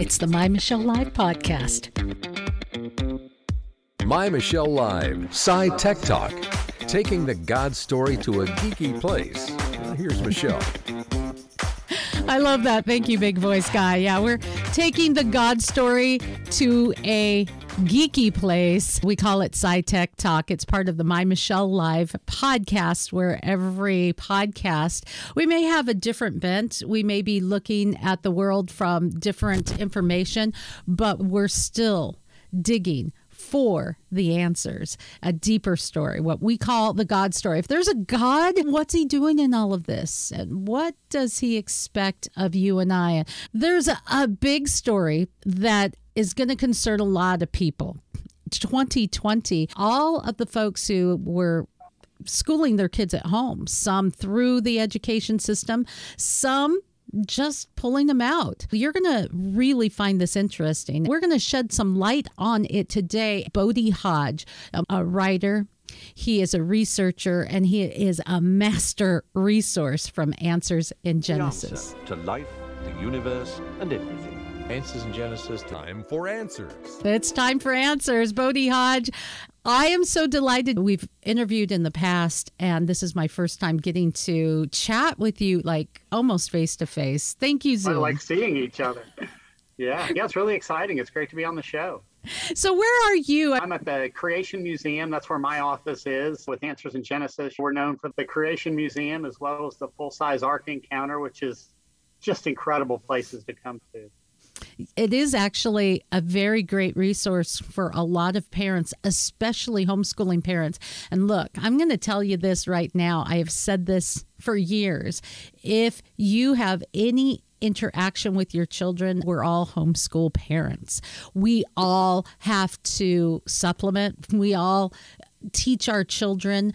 It's the My Michelle Live podcast. My Michelle Live, Sci Tech Talk, taking the God story to a geeky place. Here's Michelle. I love that. Thank you, big voice guy. Yeah, we're taking the God story to a geeky place. We call it SciTech Talk. It's part of the My Michelle Live podcast, where every podcast we may have a different bent. We may be looking at the world from different information, but we're still digging for the answers, a deeper story, what we call the God story. If there's a God, what's he doing in all of this? And what does he expect of you and I? There's a, a big story that is going to concern a lot of people. 2020, all of the folks who were schooling their kids at home, some through the education system, some just pulling them out. You're going to really find this interesting. We're going to shed some light on it today. Bodie Hodge, um, a writer, he is a researcher and he is a master resource from Answers in Genesis. to life, the universe, and everything. Answers in Genesis, time for answers. It's time for answers. Bodie Hodge, I am so delighted. We've interviewed in the past, and this is my first time getting to chat with you like almost face to face. Thank you, Zoom. I like seeing each other. Yeah, yeah, it's really exciting. It's great to be on the show. So, where are you? I'm at the Creation Museum. That's where my office is with Answers in Genesis. We're known for the Creation Museum as well as the full size Ark Encounter, which is just incredible places to come to it is actually a very great resource for a lot of parents, especially homeschooling parents. And look, I'm going to tell you this right now. I have said this for years. If you have any interaction with your children, we're all homeschool parents. We all have to supplement, we all teach our children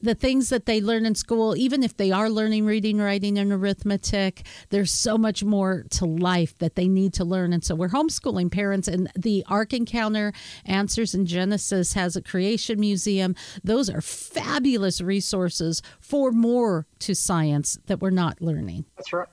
the things that they learn in school, even if they are learning reading, writing, and arithmetic, there's so much more to life that they need to learn. And so we're homeschooling parents, and the Ark Encounter Answers in Genesis has a creation museum. Those are fabulous resources for more to science that we're not learning. That's right.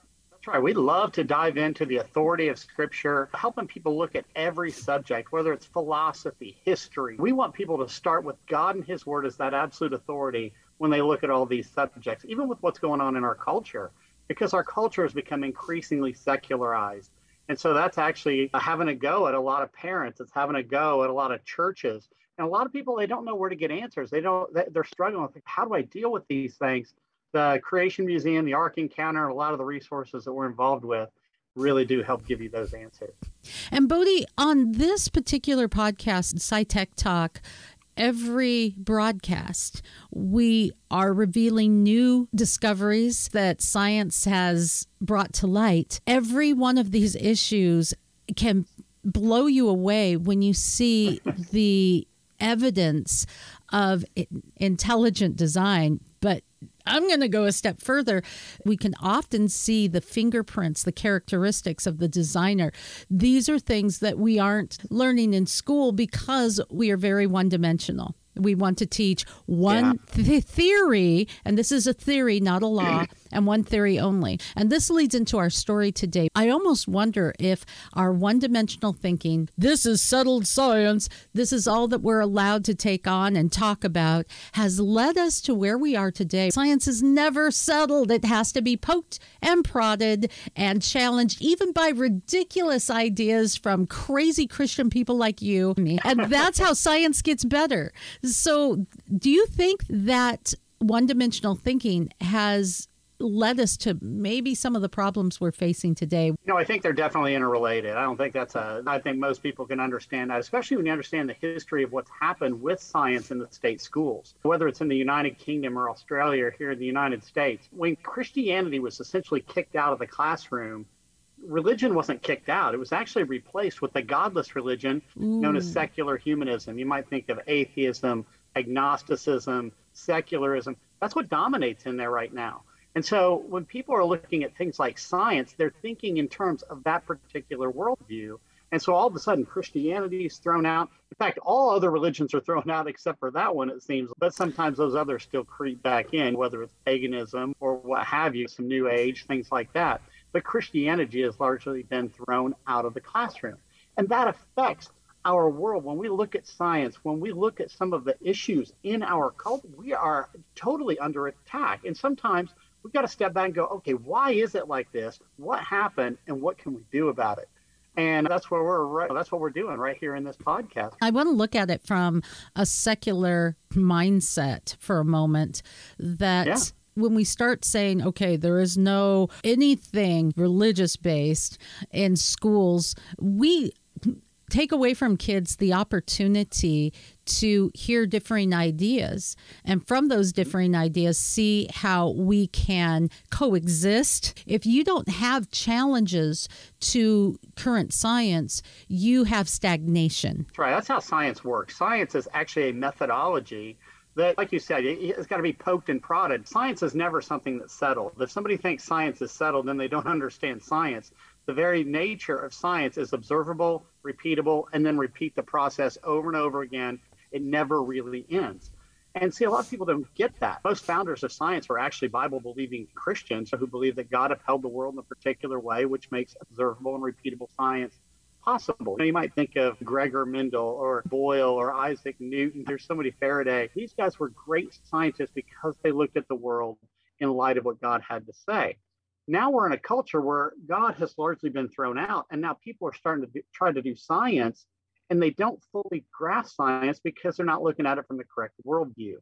Right. We love to dive into the authority of Scripture, helping people look at every subject, whether it's philosophy, history. We want people to start with God and His Word as that absolute authority when they look at all these subjects, even with what's going on in our culture, because our culture has become increasingly secularized. And so that's actually having a go at a lot of parents. It's having a go at a lot of churches. And a lot of people, they don't know where to get answers. They don't, they're struggling with how do I deal with these things? The Creation Museum, the Ark Encounter, a lot of the resources that we're involved with really do help give you those answers. And Bodie, on this particular podcast, SciTech Talk, every broadcast, we are revealing new discoveries that science has brought to light. Every one of these issues can blow you away when you see the evidence of intelligent design, I'm going to go a step further. We can often see the fingerprints, the characteristics of the designer. These are things that we aren't learning in school because we are very one dimensional. We want to teach one yeah. th- theory, and this is a theory, not a law, and one theory only. And this leads into our story today. I almost wonder if our one dimensional thinking, this is settled science, this is all that we're allowed to take on and talk about, has led us to where we are today. Science is never settled, it has to be poked and prodded and challenged, even by ridiculous ideas from crazy Christian people like you. And that's how science gets better. So, do you think that one dimensional thinking has led us to maybe some of the problems we're facing today? You know, I think they're definitely interrelated. I don't think that's a, I think most people can understand that, especially when you understand the history of what's happened with science in the state schools, whether it's in the United Kingdom or Australia or here in the United States. When Christianity was essentially kicked out of the classroom, religion wasn't kicked out. It was actually replaced with the godless religion mm. known as secular humanism. You might think of atheism, agnosticism, secularism. That's what dominates in there right now. And so when people are looking at things like science, they're thinking in terms of that particular worldview. And so all of a sudden, Christianity is thrown out. In fact, all other religions are thrown out except for that one, it seems. But sometimes those others still creep back in, whether it's paganism or what have you, some new age, things like that. but Christianity has largely been thrown out of the classroom. And that affects our world. When we look at science, when we look at some of the issues in our culture, we are totally under attack. And sometimes we've got to step back and go, okay, why is it like this? What happened? And what can we do about it? And that's where we're that's what we're doing right here in this podcast. I want to look at it from a secular mindset for a moment that yeah when we start saying, okay, there is no anything religious based in schools, we take away from kids the opportunity to hear differing ideas and from those differing ideas see how we can coexist if you don't have challenges to current science you have stagnation that's right that's how science works science is actually a methodology that, like you said, it's got to be poked and prodded. Science is never something that's settled. If somebody thinks science is settled, then they don't understand science the very nature of science is observable, repeatable, and then repeat the process over and over again. It never really ends. And see, a lot of people don't get that. Most founders of science were actually Bible believing Christians who believe that God upheld the world in a particular way, which makes observable and repeatable science possible. You, know, you might think of Gregor Mendel or Boyle or Isaac Newton. There's so many Faraday. These guys were great scientists because they looked at the world in light of what God had to say now we're in a culture where God has largely been thrown out, and now people are starting to do, try to do science, and they don't fully grasp science because they're not looking at it from the correct worldview.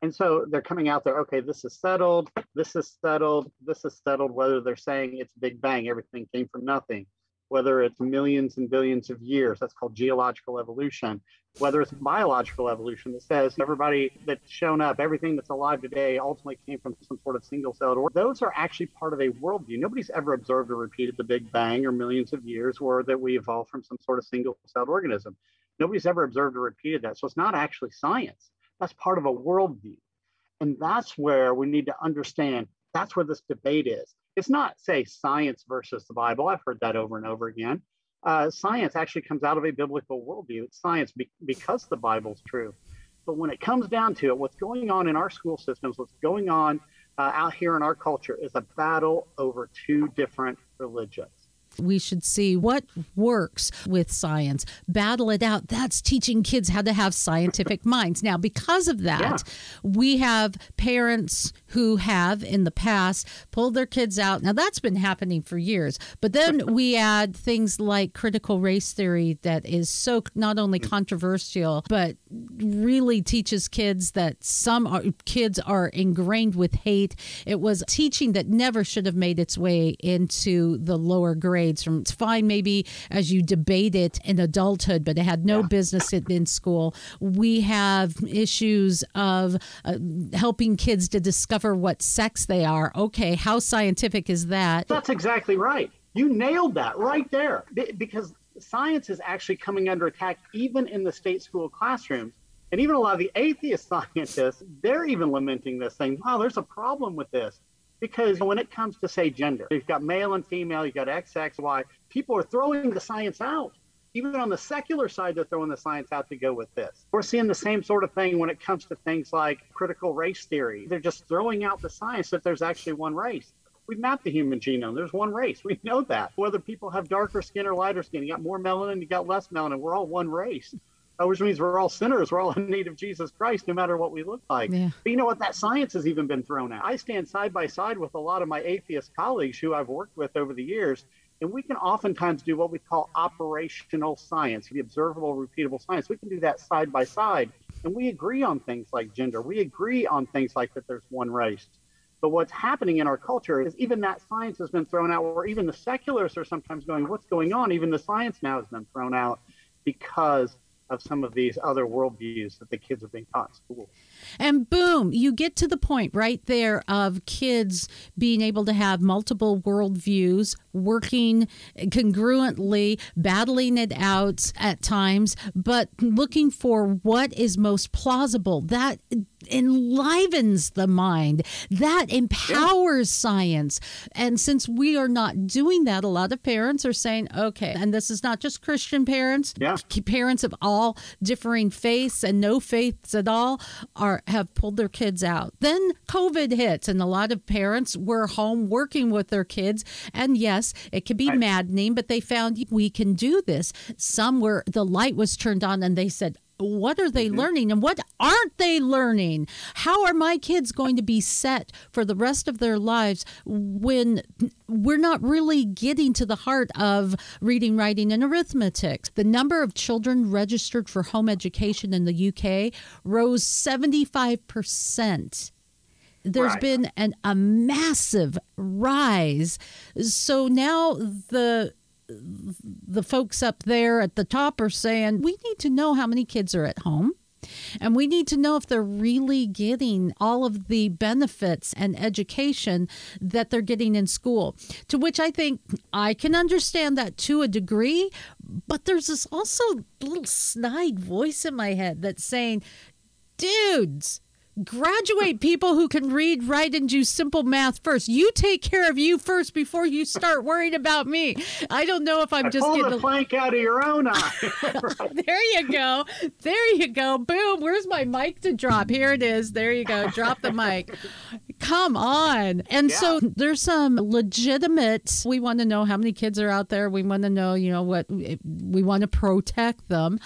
And so they're coming out there, okay, this is settled, this is settled, this is settled, whether they're saying it's Big Bang, everything came from nothing, whether it's millions and billions of years, that's called geological evolution, whether it's biological evolution that says everybody that's shown up, everything that's alive today ultimately came from some sort of single celled or those are actually part of a worldview. Nobody's ever observed or repeated the Big Bang or millions of years or that we evolved from some sort of single celled organism. Nobody's ever observed or repeated that. So it's not actually science. That's part of a worldview. And that's where we need to understand that's where this debate is. It's not, say, science versus the Bible. I've heard that over and over again uh, science actually comes out of a biblical worldview. It's science be- because the Bible's true. But when it comes down to it, what's going on in our school systems, what's going on uh, out here in our culture is a battle over two different religions. We should see what works with science, battle it out. That's teaching kids how to have scientific minds. Now, because of that, yeah. we have parents who have in the past pulled their kids out. Now, that's been happening for years. But then we add things like critical race theory that is so not only controversial, but really teaches kids that some are, kids are ingrained with hate. It was teaching that never should have made its way into the lower grades grades from it's fine maybe as you debate it in adulthood but it had no yeah. business in, in, school. We have issues of uh, helping kids to discover what sex they are. Okay how scientific is that? That's exactly right. You nailed that right there. Because science is actually coming under attack even in the state school classrooms. And even a lot of the atheist scientists they're even lamenting this saying wow there's a problem with this because when it comes to, say, gender, you've got male and female, you've got X, X, Y, people are throwing the science out. Even on the secular side, they're throwing the science out to go with this. We're seeing the same sort of thing when it comes to things like critical race theory. They're just throwing out the science that there's actually one race. We've mapped the human genome. There's one race. We know that. Whether people have darker skin or lighter skin, you got more melanin, you got less melanin. We're all one race which means we're all sinners. We're all in need of Jesus Christ, no matter what we look like. Yeah. But you know what? That science has even been thrown out. I stand side by side with a lot of my atheist colleagues who I've worked with over the years, and we can oftentimes do what we call operational science, the observable, repeatable science. We can do that side by side, and we agree on things like gender. We agree on things like that there's one race. But what's happening in our culture is even that science has been thrown out, or even the secularists are sometimes going, What's going on? Even the science now has been thrown out because of some of these other worldviews that the kids are being taught in school. And boom, you get to the point right there of kids being able to have multiple worldviews, working congruently, battling it out at times, but looking for what is most plausible. That enlivens the mind, that empowers yeah. science. And since we are not doing that, a lot of parents are saying, okay, and this is not just Christian parents, yeah. parents of all differing faiths and no faiths at all are are have pulled their kids out. Then COVID hits, and a lot of parents were home working with their kids. And yes, it could be Right. maddening, but they found we can do this. Some were the light was turned on, and they said. What are they mm-hmm. learning and what aren't they learning? How are my kids going to be set for the rest of their lives when we're not really getting to the heart of reading, writing, and arithmetic? The number of children registered for home education in the UK rose 75%. There's Right. been an, a massive rise. So now the the folks up there at the top are saying we need to know how many kids are at home and we need to know if they're really getting all of the benefits and education that they're getting in school. To which I think I can understand that to a degree, but there's this also little snide voice in my head that's saying, dudes, graduate people who can read, write, and do simple math first. You take care of you first before you start worrying about me. I don't know if I'm just Pull getting the a- plank out of your own eye. there you go. There you go. Boom. Where's my mic to drop? Here it is. There you go. Drop the mic. Come on. And so there's some legitimate, we want to know how many kids are out there. We want to know, you know, what we want to protect them.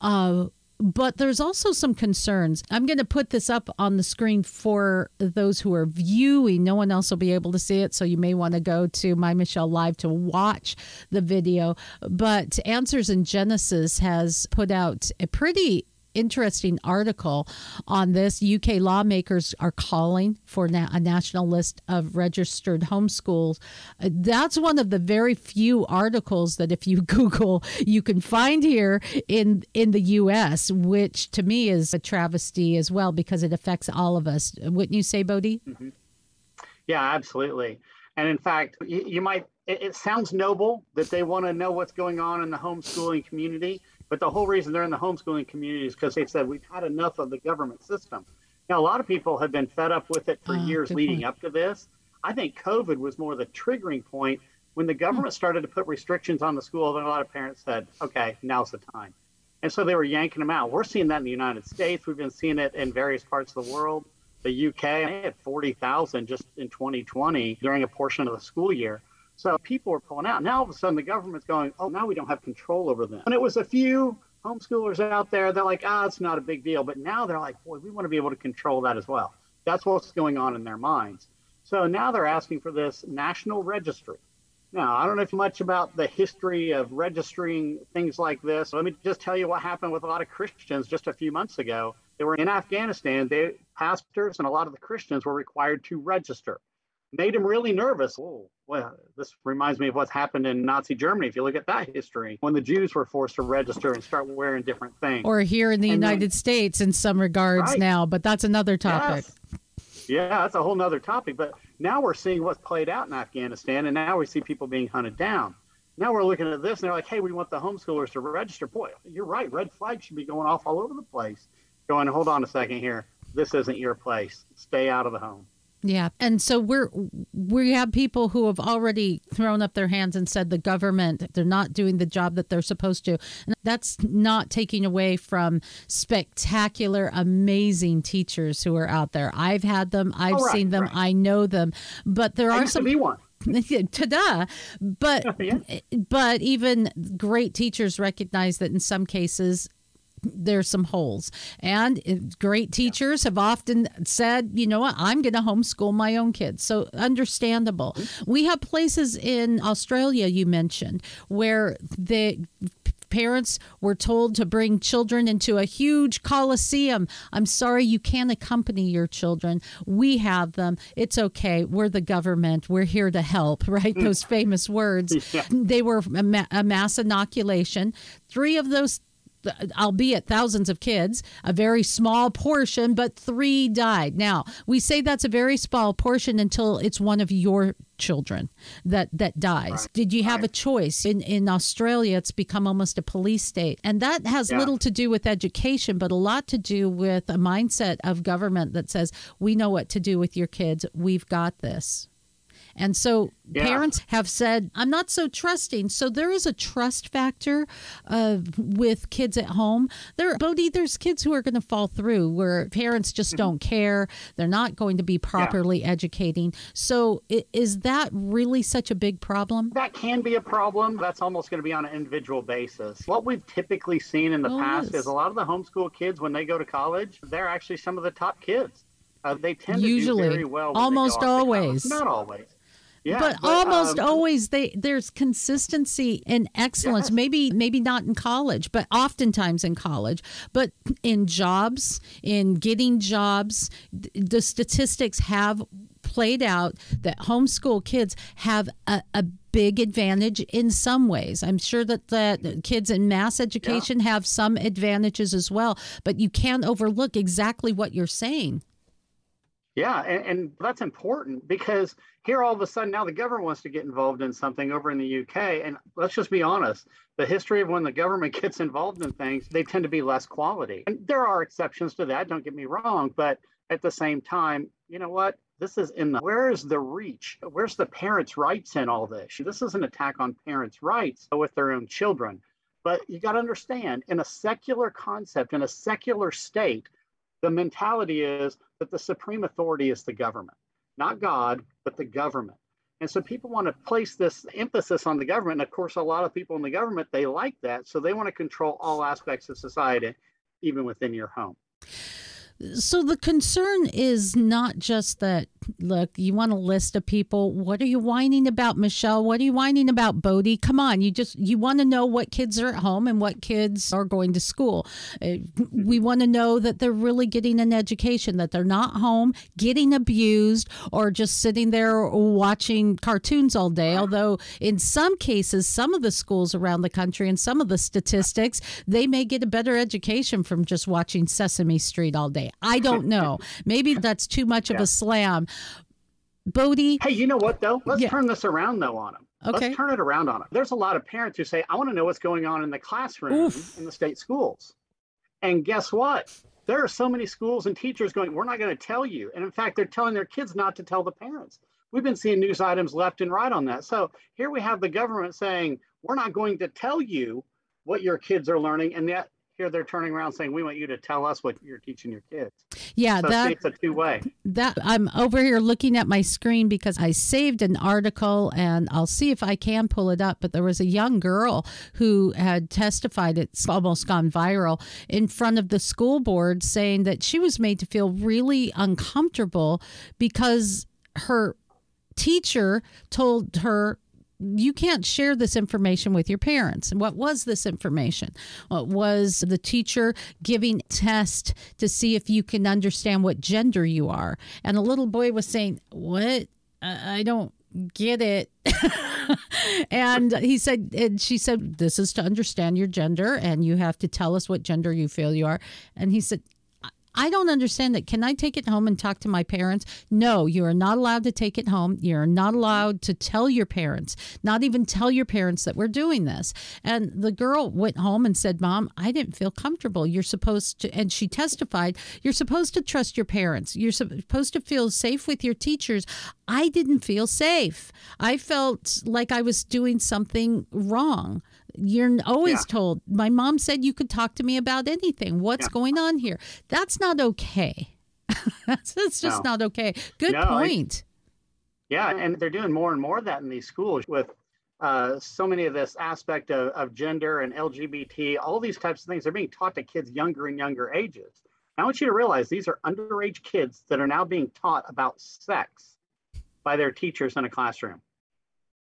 Uh, but there's also some concerns. I'm going to put this up on the screen for those who are viewing. No one else will be able to see it, so you may want to go to My Michelle Live to watch the video. But Answers in Genesis has put out a pretty interesting article on this. UK lawmakers are calling for na- a national list of registered homeschools. Uh, That's one of the very few articles that, if you Google, you can find here in in the U.S., which to me is a travesty as well because it affects all of us. Wouldn't you say, Bodie? Yeah, absolutely. And in fact, you, you might, it, it sounds noble that they want to know what's going on in the homeschooling community, but the whole reason they're in the homeschooling community is because they said we've had enough of the government system. Now, a lot of people have been fed up with it for Ah, years leading point. up to this. I think COVID was more the triggering point when the government started to put restrictions on the school. Then a lot of parents said, okay, now's the time. And so they were yanking them out. We're seeing that in the United States. We've been seeing it in various parts of the world. The UK they had 40,000 just in 2020 during a portion of the school year. So people were pulling out. Now all of a sudden the government's going, oh, now we don't have control over them. And it was a few homeschoolers out there. They're like, ah, it's not a big deal. But now they're like, boy, we want to be able to control that as well. That's what's going on in their minds. So now they're asking for this national registry. Now, I don't know much about the history of registering things like this. Let me just tell you what happened with a lot of Christians just a few months ago. They were in Afghanistan. They pastors and a lot of the Christians were required to register. Made him really nervous. Oh, well, this reminds me of what's happened in Nazi Germany. If you look at that history, when the Jews were forced to register and start wearing different things. Or here in the And then- United States in some regards Right. now, but that's another topic. Yes. Yeah, that's a whole nother topic. But now we're seeing what's played out in Afghanistan, and now we see people being hunted down. Now we're looking at this, and they're like, hey, we want the homeschoolers to register. Boy, you're right. Red flags should be going off all over the place. Going, hold on a second here. This isn't your place. Stay out of the home. Yeah, and so we're we have people who have already thrown up their hands and said the government they're not doing the job that they're supposed to. And that's not taking away from spectacular, amazing teachers who are out there. I've had them, I've right, seen them, right. I know them, but there I are some to be one. ta-da but Yeah. but even great teachers recognize that in some cases there's some holes. And great teachers have often said you know what? I'm going to homeschool my own kids. So understandable. We have places in australia you mentioned where the parents were told to bring children into a huge coliseum. I'm sorry you can't accompany your children. We have them. It's okay. We're the government. We're here to help right? Those famous words. They were a, ma- a mass inoculation. Three of those albeit thousands of kids, a very small portion, but three died. Now, we say that's a very small portion until it's one of your children that that dies. Did you have a choice? In in Australia, it's become almost a police state. And that has Yeah. little to do with education, but a lot to do with a mindset of government that says, "We know what to do with your kids. We've got this." And so Yeah. parents have said, I'm not so trusting. So there is a trust factor uh, with kids at home. There, Bodie, there's kids who are going to fall through where parents just Mm-hmm. don't care. They're not going to be properly educating. So is that really such a big problem? That can be a problem. That's almost going to be on an individual basis. What we've typically seen in the Oh, past is. is a lot of the homeschool kids, when they go to college, they're actually some of the top kids. Uh, they tend to Usually. do very well. Almost to always. Not always. Yeah, but, almost um, always they there's consistency and excellence Yes. maybe maybe not in college but oftentimes in college but in jobs in getting jobs the statistics have played out that homeschool kids have a, a big advantage in some ways. I'm sure that the kids in mass education have some advantages as well but you can't overlook exactly what you're saying. Yeah, and, and that's important because here all of a sudden now the government wants to get involved in something over in the UK. And let's just be honest, the history of when the government gets involved in things, they tend to be less quality. And there are exceptions to that, don't get me wrong. But at the same time, you know what? This is in the where's the reach? Where's the parents' rights in all this? This is an attack on parents' rights with their own children. But you got to understand, in a secular concept, in a secular state, the mentality is that the supreme authority is the government, not God, but the government. And so people want to place this emphasis on the government. And of course, a lot of people in the government, they like that. So they want to control all aspects of society, even within your home. So the concern is not just that. Look, you want a list of people. What are you whining about, Michelle? What are you whining about, Bodie? Come on, you just you want to know what kids are at home and what kids are going to school. Uh, We want to know that they're really getting an education, that they're not home getting abused or just sitting there watching cartoons all day. Although in some cases, some of the schools around the country and some of the statistics, they may get a better education from just watching Sesame Street all day. I don't know. Maybe that's too much of a slam. Bodie, Hey, you know what though? Let's Yeah. turn this around though on them. Okay. Let's turn it around on them. There's a lot of parents who say, I want to know what's going on in the classroom Oof. in the state schools. And guess what? There are so many schools and teachers going, we're not going to tell you. And in fact, they're telling their kids not to tell the parents. We've been seeing news items left and right on that. So here we have the government saying, we're not going to tell you what your kids are learning. And yet here they're turning around saying, we want you to tell us what you're teaching your kids. yeah, So that it's a two way. that I'm over here looking at my screen because I saved an article and I'll see if I can pull it up. But there was a young girl who had testified, it's almost gone viral, in front of the school board saying that she was made to feel really uncomfortable because her teacher told her you can't share this information with your parents. And what was this information? Well, was the teacher giving test to see if you can understand what gender you are. And a little boy was saying, What? I don't get it. and he said, and she said, This is to understand your gender, and you have to tell us what gender you feel you are. And he said, I don't understand that. Can I take it home and talk to my parents? No, you are not allowed to take it home. You're not allowed to tell your parents, not even tell your parents that we're doing this. And the girl went home and said, Mom, I didn't feel comfortable. You're supposed to, and she testified, you're supposed to trust your parents. You're supposed to feel safe with your teachers. I didn't feel safe. I felt like I was doing something wrong. You're always Yeah. told, my mom said you could talk to me about anything. What's Yeah. going on here? That's not okay. that's, that's just No. not okay. Good No, I- point. Yeah, and they're doing more and more of that in these schools with uh, so many of this aspect of, of gender and LGBT, all these types of things. They're being taught to kids younger and younger ages. I want you to realize these are underage kids that are now being taught about sex by their teachers in a classroom.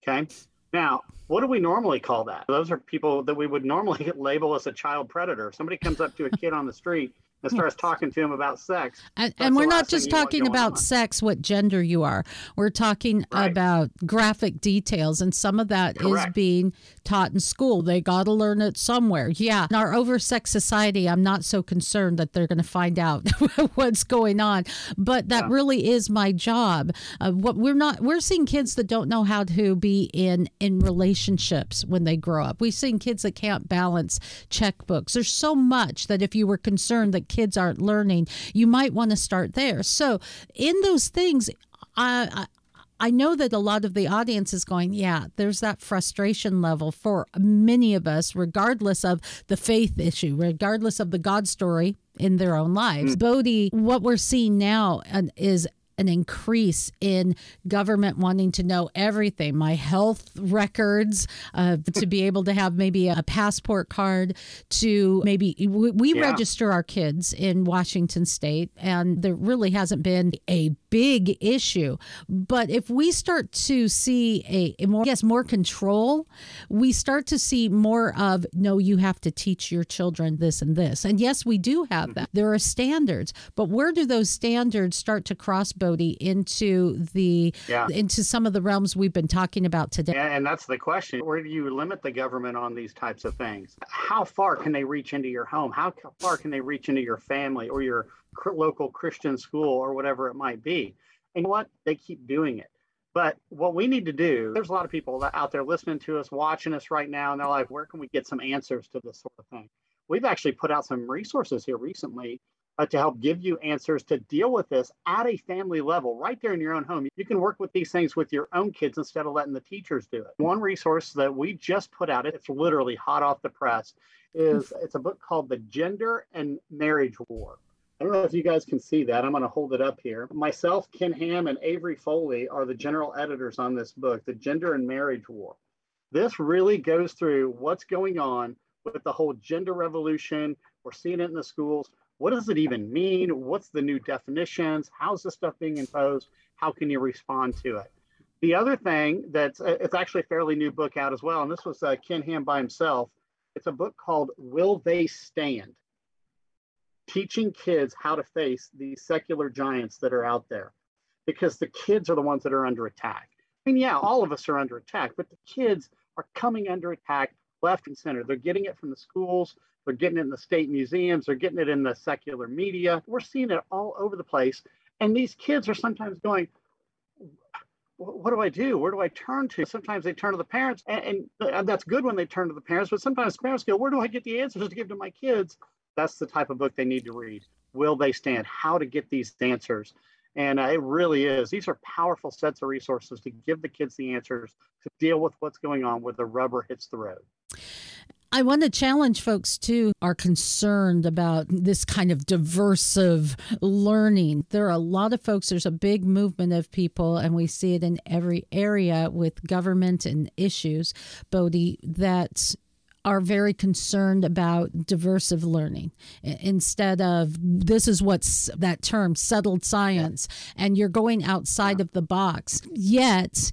Okay. Now, what do we normally call that? Those are people that we would normally label as a child predator. If somebody comes up to a kid on the street and starts talking to him about sex, And, and we're not just talking about on. sex, what gender you are. We're talking Right. about graphic details, and some of that is Correct. being taught in school. They got to learn it somewhere. Yeah. In our oversex society, I'm not so concerned that they're going to find out what's going on, but that Yeah. really is my job. Uh, what we're not, we're seeing kids that don't know how to be in in relationships when they grow up. We've seen kids that can't balance checkbooks. There's so much that if you were concerned that kids aren't learning, you might want to start there. So, in those things, I, I I know that a lot of the audience is going, yeah, there's that frustration level for many of us, regardless of the faith issue, regardless of the God story in their own lives. Mm. Bodie, what we're seeing now uh, is an increase in government wanting to know everything my health records uh, to be able to have maybe a passport card to maybe we, we yeah. register our kids in washington state and there really hasn't been a big issue. But if we start to see a, a more yes more control we start to see more of no you have to teach your children this and this. And yes we do have that. There are standards but where do those standards start to cross Bodie, into the yeah. into some of the realms we've been talking about today. Yeah, and that's the question. Where do you limit the government on these types of things? How far can they reach into your home? How far can they reach into your family or your local Christian school or whatever it might be? And what? They keep doing it. But what we need to do, there's a lot of people out there listening to us, watching us right now, and they're like, where can we get some answers to this sort of thing? We've actually put out some resources here recently uh, to help give you answers to deal with this at a family level, right there in your own home. You can work with these things with your own kids instead of letting the teachers do it. One resource that we just put out, it's literally hot off the press, is it's a book called The Gender and Marriage War. I don't know if you guys can see that. I'm going to hold it up here. Myself, Ken Ham, and Avery Foley are the general editors on this book, The Gender and Marriage War. This really goes through what's going on with the whole gender revolution. We're seeing it in the schools what does it even mean? What's the new definitions? How's this stuff being imposed? How can you respond to it? The other thing that's uh, it's actually a fairly new book out as well, and this was uh, Ken Ham by himself. It's a book called Will They Stand? Teaching kids how to face these secular giants that are out there, because the kids are the ones that are under attack. I mean, yeah, all of us are under attack, but the kids are coming under attack left and center. They're getting it from the schools, they're getting it in the state museums, they're getting it in the secular media. We're seeing it all over the place. And these kids are sometimes going, what do I do? Where do I turn to? Sometimes they turn to the parents, and, and, that's good when they turn to the parents, but sometimes parents go, Where do I get the answers to give to my kids? That's the type of book they need to read. Will they stand? How to get these answers. And uh, it really is. These are powerful sets of resources to give the kids the answers to deal with what's going on where the rubber hits the road. I want to challenge folks too are concerned about this kind of diversive learning. There are a lot of folks, there's a big movement of people, and we see it in every area with government and issues, Bodie, that are very concerned about diversive learning. Instead of this is what's that term settled science and you're going outside of the box. Yet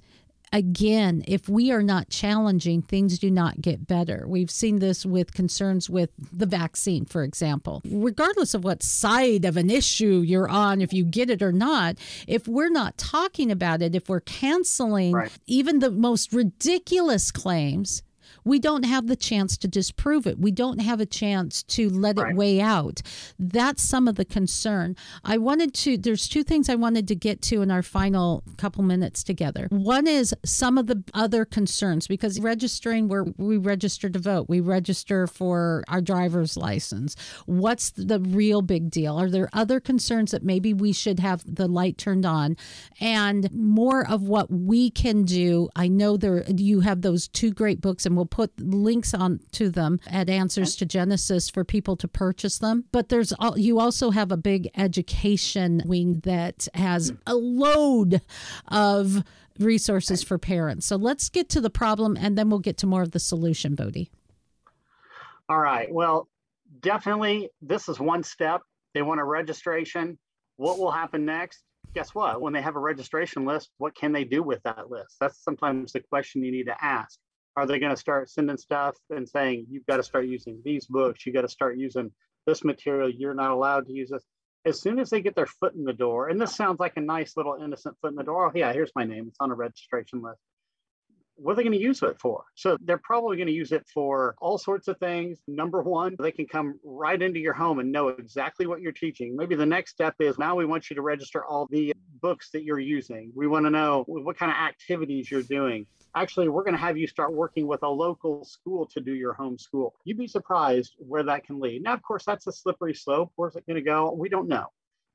again, if we are not challenging, things do not get better. We've seen this with concerns with the vaccine, for example. Regardless of what side of an issue you're on, if you get it or not, if we're not talking about it, if we're canceling right. even the most ridiculous claims, we don't have the chance to disprove it. We don't have a chance to let right. it weigh out. That's some of the concern. I wanted to, there's two things I wanted to get to in our final couple minutes together. One is some of the other concerns because registering where we register to vote, we register for our driver's license. What's the real big deal? Are there other concerns that maybe we should have the light turned on and more of what we can do? I know there you have those two great books and we'll put links on to them at Answers to Genesis for people to purchase them. But there's you also have a big education wing that has a load of resources for parents. So let's get to the problem and then we'll get to more of the solution, Bodie. All right. Well, definitely this is one step. They want a registration. What will happen next? Guess what? When they have a registration list, what can they do with that list? That's sometimes the question you need to ask. Are they going to start sending stuff and saying, you've got to start using these books, you got to start using this material, you're not allowed to use this? As soon as they get their foot in the door, and this sounds like a nice little innocent foot in the door, oh, yeah, here's my name, it's on a registration list what are they going to use it for? So they're probably going to use it for all sorts of things. Number one, they can come right into your home and know exactly what you're teaching. Maybe the next step is now we want you to register all the books that you're using. We want to know what kind of activities you're doing actually we're going to have you start working with a local school to do your homeschool. you'd be surprised where that can lead now of course that's a slippery slope where's it going to go we don't know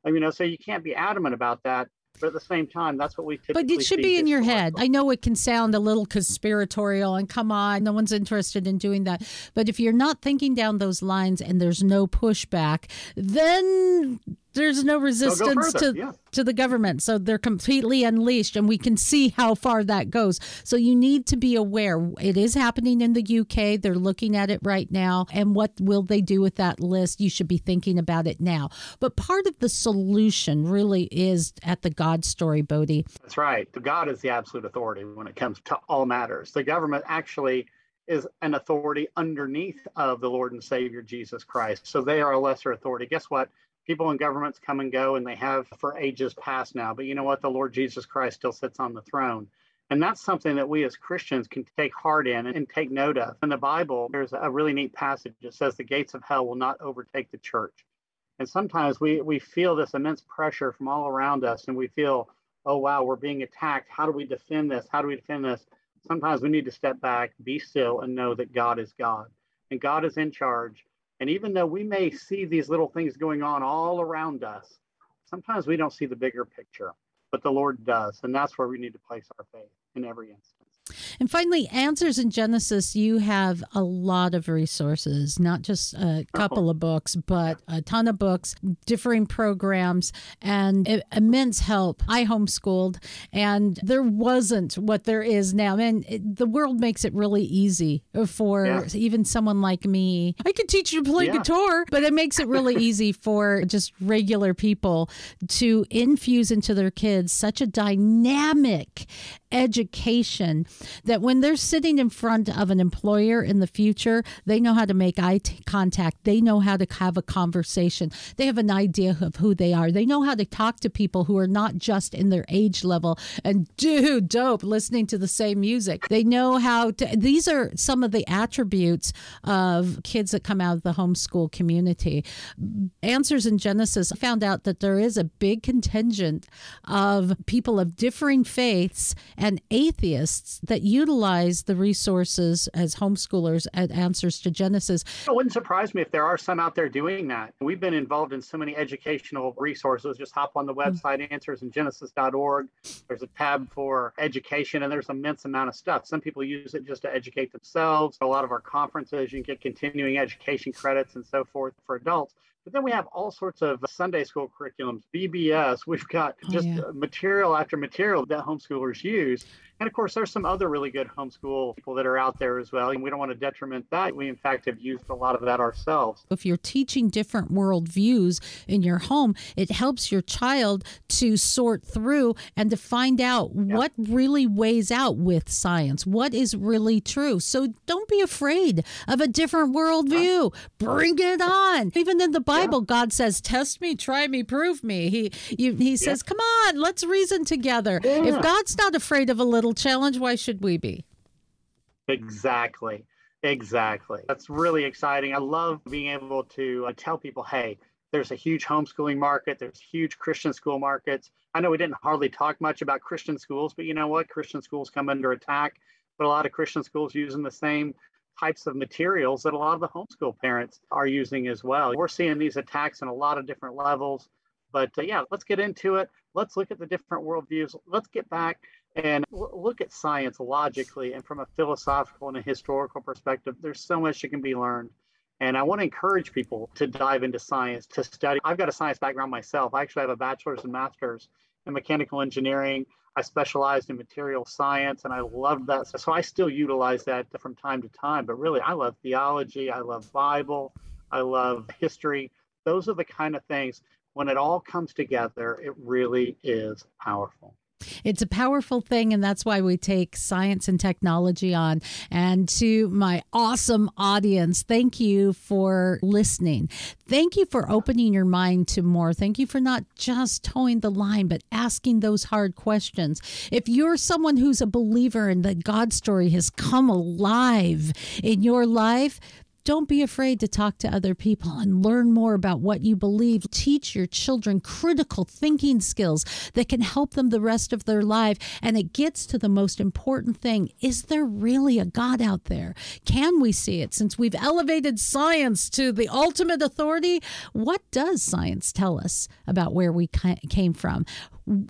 I mean, so you can't be adamant about that But at the same time, that's what we typically. But it should be in your head. I know it can sound a little conspiratorial, and come on, no one's interested in doing that. But if you're not thinking down those lines and there's no pushback, then there's no resistance to yeah. to the government. So they're completely unleashed, and we can see how far that goes. So you need to be aware. It is happening in the UK. They're looking at it right now. And what will they do with that list? You should be thinking about it now. But part of the solution really is at the God story, Bodie. That's right. the God is the absolute authority when it comes to all matters. The government actually is an authority underneath of the Lord and Savior Jesus Christ. So they are a lesser authority. Guess what? People in governments come and go, and they have for ages past now. But you know what? The Lord Jesus Christ still sits on the throne. And that's something that we as Christians can take heart in and take note of. In the Bible, there's a really neat passage that says the gates of hell will not overtake the church. And sometimes we, we feel this immense pressure from all around us, and we feel, oh, wow, we're being attacked. How do we defend this? How do we defend this? Sometimes we need to step back, be still, and know that God is God. And God is in charge. And even though we may see these little things going on all around us, sometimes we don't see the bigger picture, but the Lord does. And that's where we need to place our faith in every instance. And finally, Answers in Genesis, you have a lot of resources, not just a couple uh-huh. of books, but a ton of books, differing programs, and immense help. I homeschooled, and there wasn't what there is now. And it, the world makes it really easy for Yeah. even someone like me. I could teach you to play Yeah. guitar, but it makes it really easy for just regular people to infuse into their kids such a dynamic education that when they're sitting in front of an employer in the future, they know how to make eye t- contact. They know how to have a conversation. They have an idea of who they are. They know how to talk to people who are not just in their age level and do dope, listening to the same music. They know how to, these are some of the attributes of kids that come out of the homeschool community. Answers in Genesis found out that there is a big contingent of people of differing faiths and atheists that utilize the resources as homeschoolers at Answers to Genesis. It wouldn't surprise me if there are some out there doing that. We've been involved in so many educational resources. Just hop on the hmm. website, answersingenesis.org. There's a tab for education, and there's an immense amount of stuff. Some people use it just to educate themselves. A lot of our conferences, you can get continuing education credits and so forth for adults. But then we have all sorts of Sunday school curriculums, VBS. We've got Oh, just yeah. uh, material after material that homeschoolers use. And of course, there's some other really good homeschool people that are out there as well. And we don't want to detriment that. We, in fact, have used a lot of that ourselves. If you're teaching different worldviews in your home, it helps your child to sort through and to find out what really weighs out with science, what is really true. So don't be afraid of a different worldview. Bring it on. Even in the Bible, God says, "Test me, try me, prove me." He you, he says, "Come on, let's reason together." If God's not afraid of a little challenge, why should we be? Exactly. Exactly. That's really exciting. I love being able to uh, tell people, hey, there's a huge homeschooling market, there's huge Christian school markets. I know we didn't hardly talk much about Christian schools, but you know what? Christian schools come under attack, but a lot of Christian schools using the same types of materials that a lot of the homeschool parents are using as well. We're seeing these attacks in a lot of different levels. But uh, yeah, let's get into it. Let's look at the different worldviews. Let's get back and look at science logically and from a philosophical and a historical perspective. There's so much that can be learned. And I want to encourage people to dive into science, to study. I've got a science background myself. I actually have a bachelor's and master's in mechanical engineering. I specialized in material science and I loved that. So I still utilize that from time to time. But really, I love theology, I love Bible, I love history. Those are the kind of things when it all comes together, it really is powerful. It's a powerful thing, and that's why we take science and technology on. And to my awesome audience, thank you for listening. Thank you for opening your mind to more. Thank you for not just towing the line, but asking those hard questions. If you're someone who's a believer and the God story has come alive in your life, don't be afraid to talk to other people and learn more about what you believe. Teach your children critical thinking skills that can help them the rest of their life. And it gets to the most important thing is there really a God out there? Can we see it? Since we've elevated science to the ultimate authority, what does science tell us about where we ca- came from?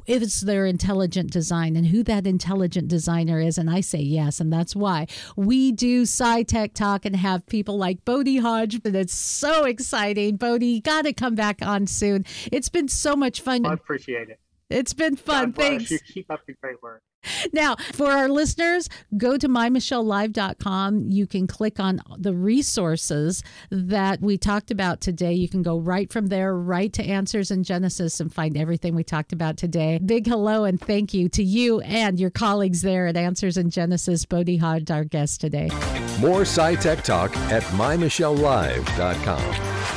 Is there intelligent design and who that intelligent designer is. And I say yes. And that's why we do SciTech Talk and have people like Bodie Hodge. And it's so exciting. Bodie, got to come back on soon. It's been so much fun. I appreciate it. It's been fun. God bless Thanks. You keep up the great work. Now, for our listeners, go to mymichellelive.com. You can click on the resources that we talked about today. You can go right from there, right to Answers in Genesis, and find everything we talked about today. Big hello and thank you to you and your colleagues there at Answers in Genesis. Bodie Hodge, our guest today. More SciTech Talk at mymichellelive.com.